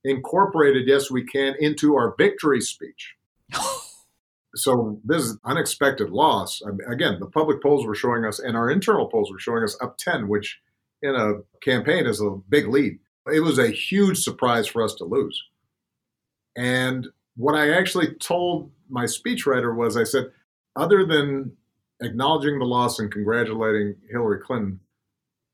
incorporated Yes We Can into our victory speech. *laughs* so this is unexpected loss. I mean, again, the public polls were showing us, and our internal polls were showing us up 10, which in a campaign is a big lead. It was a huge surprise for us to lose. And what I actually told my speechwriter was I said, other than acknowledging the loss and congratulating Hillary Clinton,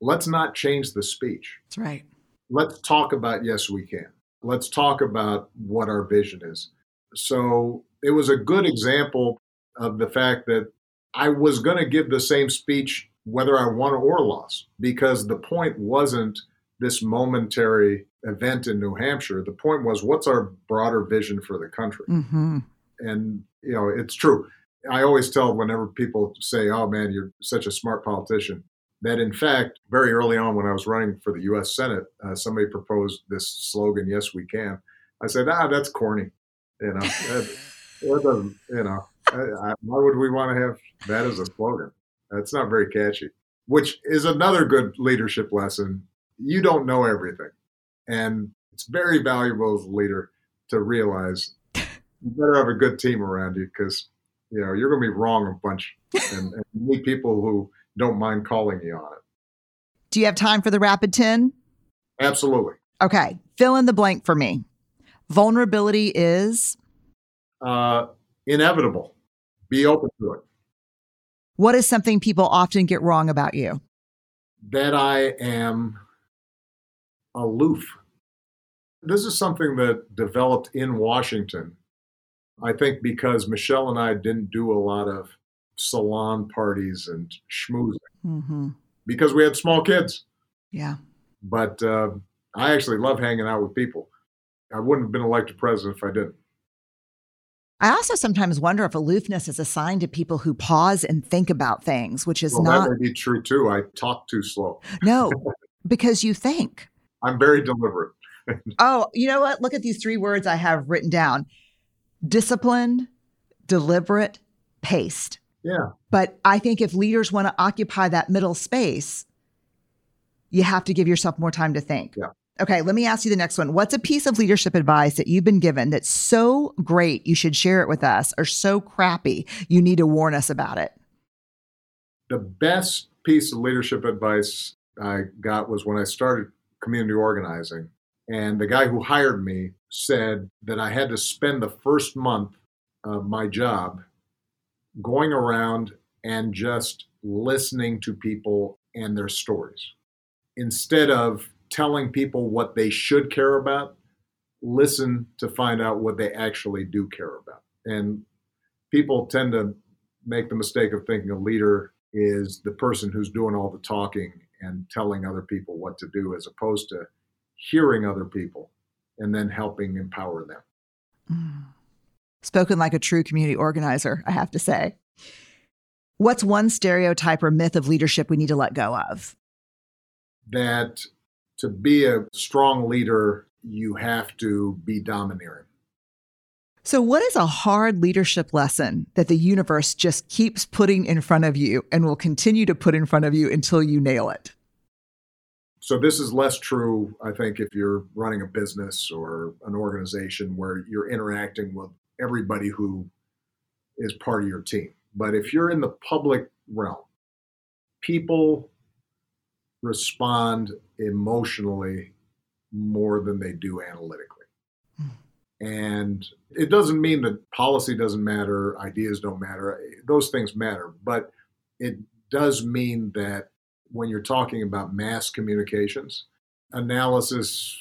let's not change the speech. That's right. Let's talk about yes, we can. Let's talk about what our vision is. So it was a good example of the fact that I was going to give the same speech whether I won or lost, because the point wasn't this momentary event in New Hampshire. The point was, what's our broader vision for the country? Mm-hmm. And, you know, it's true. I always tell whenever people say, oh man, you're such a smart politician, that in fact, very early on when I was running for the US Senate, uh, somebody proposed this slogan, Yes, we can. I said, ah, that's corny. You know, *laughs* that, that doesn't, you know, I, I, why would we want to have that as a slogan? That's not very catchy, which is another good leadership lesson. You don't know everything. And it's very valuable as a leader to realize you better have a good team around you because you know you're going to be wrong a bunch *laughs* and, and meet people who don't mind calling you on it. Do you have time for the rapid 10? Absolutely. Okay. Fill in the blank for me. Vulnerability is uh, inevitable. Be open to it. What is something people often get wrong about you? That I am aloof. This is something that developed in Washington. I think because Michelle and I didn't do a lot of salon parties and schmoozing mm-hmm. because we had small kids. Yeah. But uh, I actually love hanging out with people. I wouldn't have been elected president if I didn't. I also sometimes wonder if aloofness is assigned to people who pause and think about things, which is well, not. That may be true too. I talk too slow. No, because you think. I'm very deliberate. *laughs* oh, you know what? Look at these three words I have written down disciplined, deliberate, paced. Yeah. But I think if leaders want to occupy that middle space, you have to give yourself more time to think. Yeah. Okay, let me ask you the next one. What's a piece of leadership advice that you've been given that's so great you should share it with us or so crappy you need to warn us about it? The best piece of leadership advice I got was when I started community organizing. And the guy who hired me said that I had to spend the first month of my job going around and just listening to people and their stories instead of telling people what they should care about, listen to find out what they actually do care about. And people tend to make the mistake of thinking a leader is the person who's doing all the talking and telling other people what to do, as opposed to hearing other people and then helping empower them. Mm. Spoken like a true community organizer, I have to say. What's one stereotype or myth of leadership we need to let go of? That to be a strong leader, you have to be domineering. So, what is a hard leadership lesson that the universe just keeps putting in front of you and will continue to put in front of you until you nail it? So, this is less true, I think, if you're running a business or an organization where you're interacting with everybody who is part of your team. But if you're in the public realm, people respond emotionally more than they do analytically. Hmm. And it doesn't mean that policy doesn't matter, ideas don't matter, those things matter, but it does mean that when you're talking about mass communications, analysis,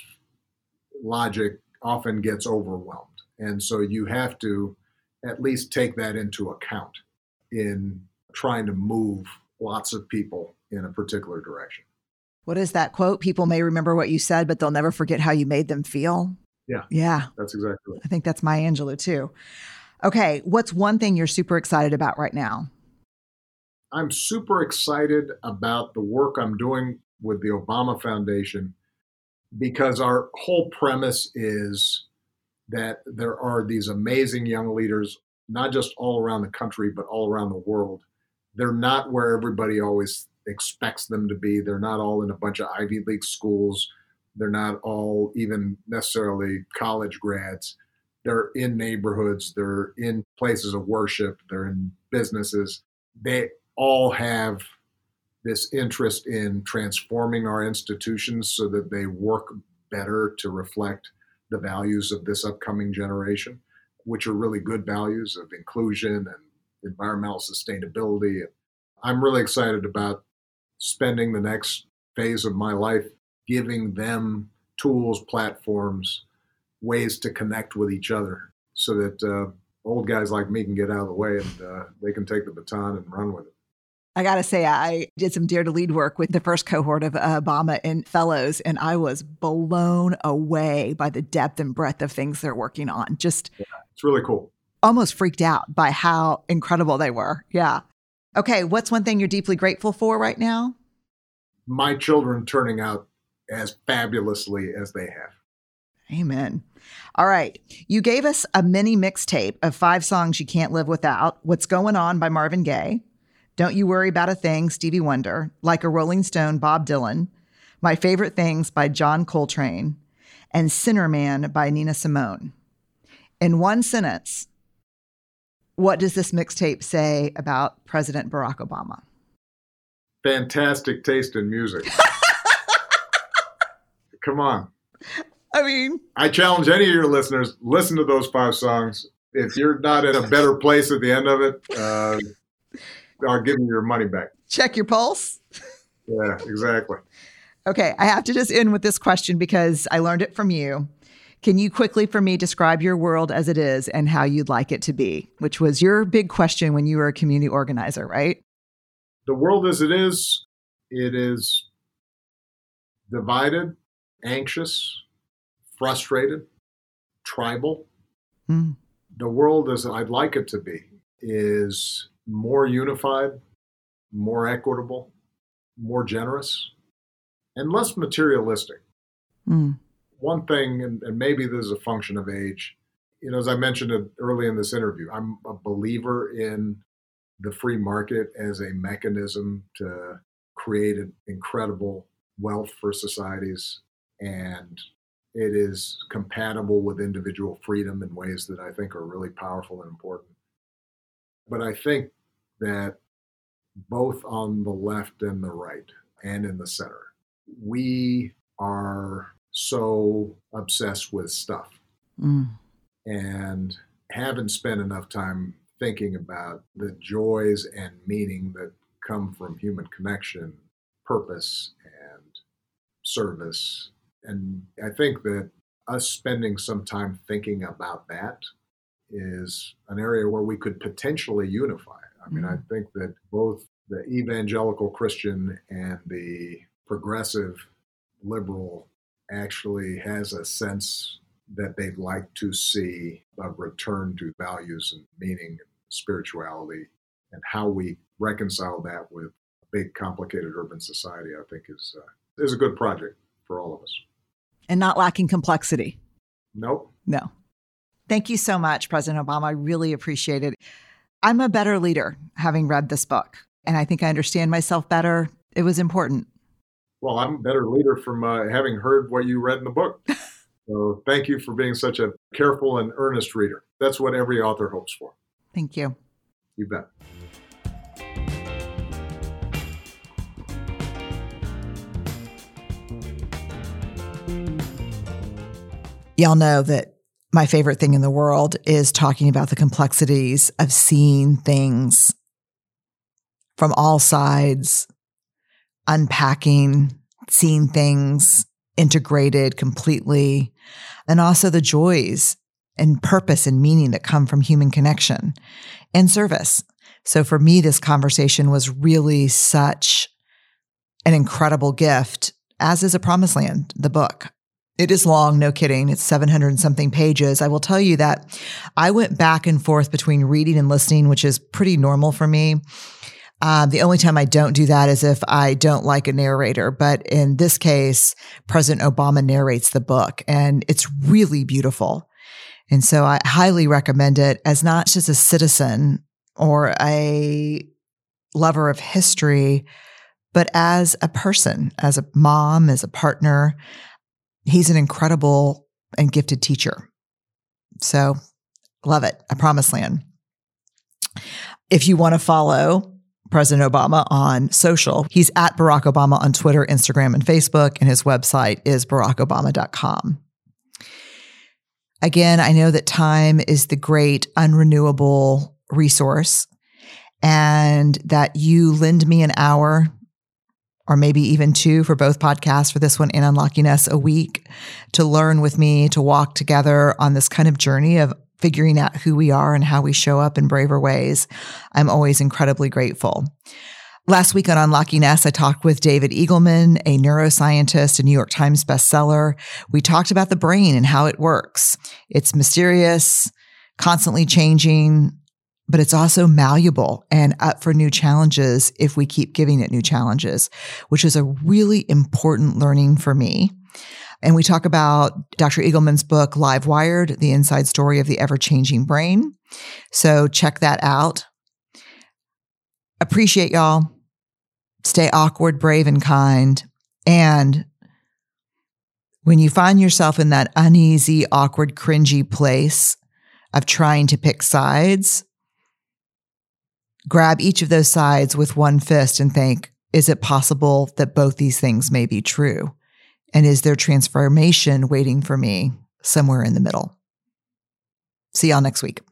logic often gets overwhelmed. And so you have to at least take that into account in trying to move lots of people in a particular direction. What is that quote? People may remember what you said, but they'll never forget how you made them feel. Yeah. Yeah. That's exactly right. I think that's Maya Angelou too. Okay. What's one thing you're super excited about right now? I'm super excited about the work I'm doing with the Obama Foundation because our whole premise is that there are these amazing young leaders, not just all around the country, but all around the world. They're not where everybody always expects them to be. They're not all in a bunch of Ivy League schools. They're not all even necessarily college grads. They're in neighborhoods, they're in places of worship, they're in businesses. They all have this interest in transforming our institutions so that they work better to reflect the values of this upcoming generation, which are really good values of inclusion and environmental sustainability. I'm really excited about spending the next phase of my life giving them tools, platforms, ways to connect with each other so that uh, old guys like me can get out of the way and uh, they can take the baton and run with it. I got to say, I did some Dare to Lead work with the first cohort of Obama and fellows, and I was blown away by the depth and breadth of things they're working on. Just, yeah, it's really cool. Almost freaked out by how incredible they were. Yeah. Okay. What's one thing you're deeply grateful for right now? My children turning out as fabulously as they have. Amen. All right. You gave us a mini mixtape of five songs you can't live without What's Going On by Marvin Gaye, Don't You Worry About a Thing, Stevie Wonder, Like a Rolling Stone, Bob Dylan, My Favorite Things by John Coltrane, and Sinner Man by Nina Simone. In one sentence, what does this mixtape say about President Barack Obama? Fantastic taste in music. *laughs* Come on. I mean, I challenge any of your listeners listen to those five songs. If you're not in a better place at the end of it, uh, *laughs* Give you your money back. Check your pulse. Yeah, exactly. Okay, I have to just end with this question because I learned it from you. Can you quickly for me describe your world as it is and how you'd like it to be? Which was your big question when you were a community organizer, right? The world as it is, it is divided, anxious, frustrated, tribal. Mm. The world as I'd like it to be is more unified, more equitable, more generous, and less materialistic. Mm. One thing, and, and maybe this is a function of age, you know, as I mentioned early in this interview, I'm a believer in the free market as a mechanism to create an incredible wealth for societies and it is compatible with individual freedom in ways that I think are really powerful and important. But I think that both on the left and the right and in the center, we are so obsessed with stuff mm. and haven't spent enough time thinking about the joys and meaning that come from human connection, purpose, and service and I think that us spending some time thinking about that is an area where we could potentially unify. I mean, mm-hmm. I think that both the evangelical Christian and the progressive liberal actually has a sense that they'd like to see a return to values and meaning and spirituality and how we reconcile that with a big complicated urban society i think is uh, is a good project for all of us and not lacking complexity. Nope. No. Thank you so much, President Obama. I really appreciate it. I'm a better leader having read this book, and I think I understand myself better. It was important. Well, I'm a better leader from uh, having heard what you read in the book. *laughs* so thank you for being such a careful and earnest reader. That's what every author hopes for. Thank you. You bet. Y'all know that my favorite thing in the world is talking about the complexities of seeing things from all sides, unpacking, seeing things integrated completely, and also the joys and purpose and meaning that come from human connection and service. So for me, this conversation was really such an incredible gift, as is A Promised Land, the book. It is long, no kidding. It's 700 and something pages. I will tell you that I went back and forth between reading and listening, which is pretty normal for me. Um, the only time I don't do that is if I don't like a narrator. But in this case, President Obama narrates the book and it's really beautiful. And so I highly recommend it as not just a citizen or a lover of history, but as a person, as a mom, as a partner, he's an incredible and gifted teacher. So love it. A promised land. If you want to follow President Obama on social, he's at Barack Obama on Twitter, Instagram, and Facebook, and his website is barackobama.com. Again, I know that time is the great unrenewable resource and that you lend me an hour or maybe even two for both podcasts for this one and Unlocking Us a week to learn with me, to walk together on this kind of journey of figuring out who we are and how we show up in braver ways. I'm always incredibly grateful. Last week on Unlocking Us, I talked with David Eagleman, a neuroscientist, a New York Times bestseller. We talked about the brain and how it works. It's mysterious, constantly changing, but it's also malleable and up for new challenges if we keep giving it new challenges, which is a really important learning for me. And we talk about Dr. Eagleman's book, Livewired, the inside story of the ever changing brain. So check that out. Appreciate y'all. Stay awkward, brave, and kind. And when you find yourself in that uneasy, awkward, cringy place of trying to pick sides, grab each of those sides with one fist and think, is it possible that both these things may be true? And is there transformation waiting for me somewhere in the middle? See y'all next week.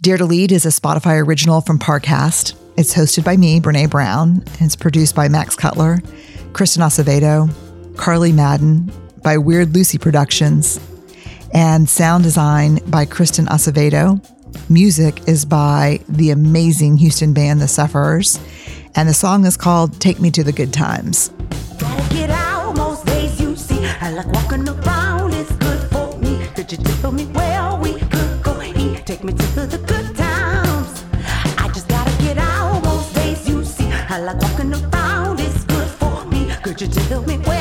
Dare to Lead is a Spotify original from Parcast. It's hosted by me, Brené Brown, and it's produced by Max Cutler, Kristen Acevedo, Carly Madden, by Weird Lucy Productions, and sound design by Kristen Acevedo Music is by the amazing Houston band The Sufferers, and the song is called Take Me to the Good Times. Could you tell me where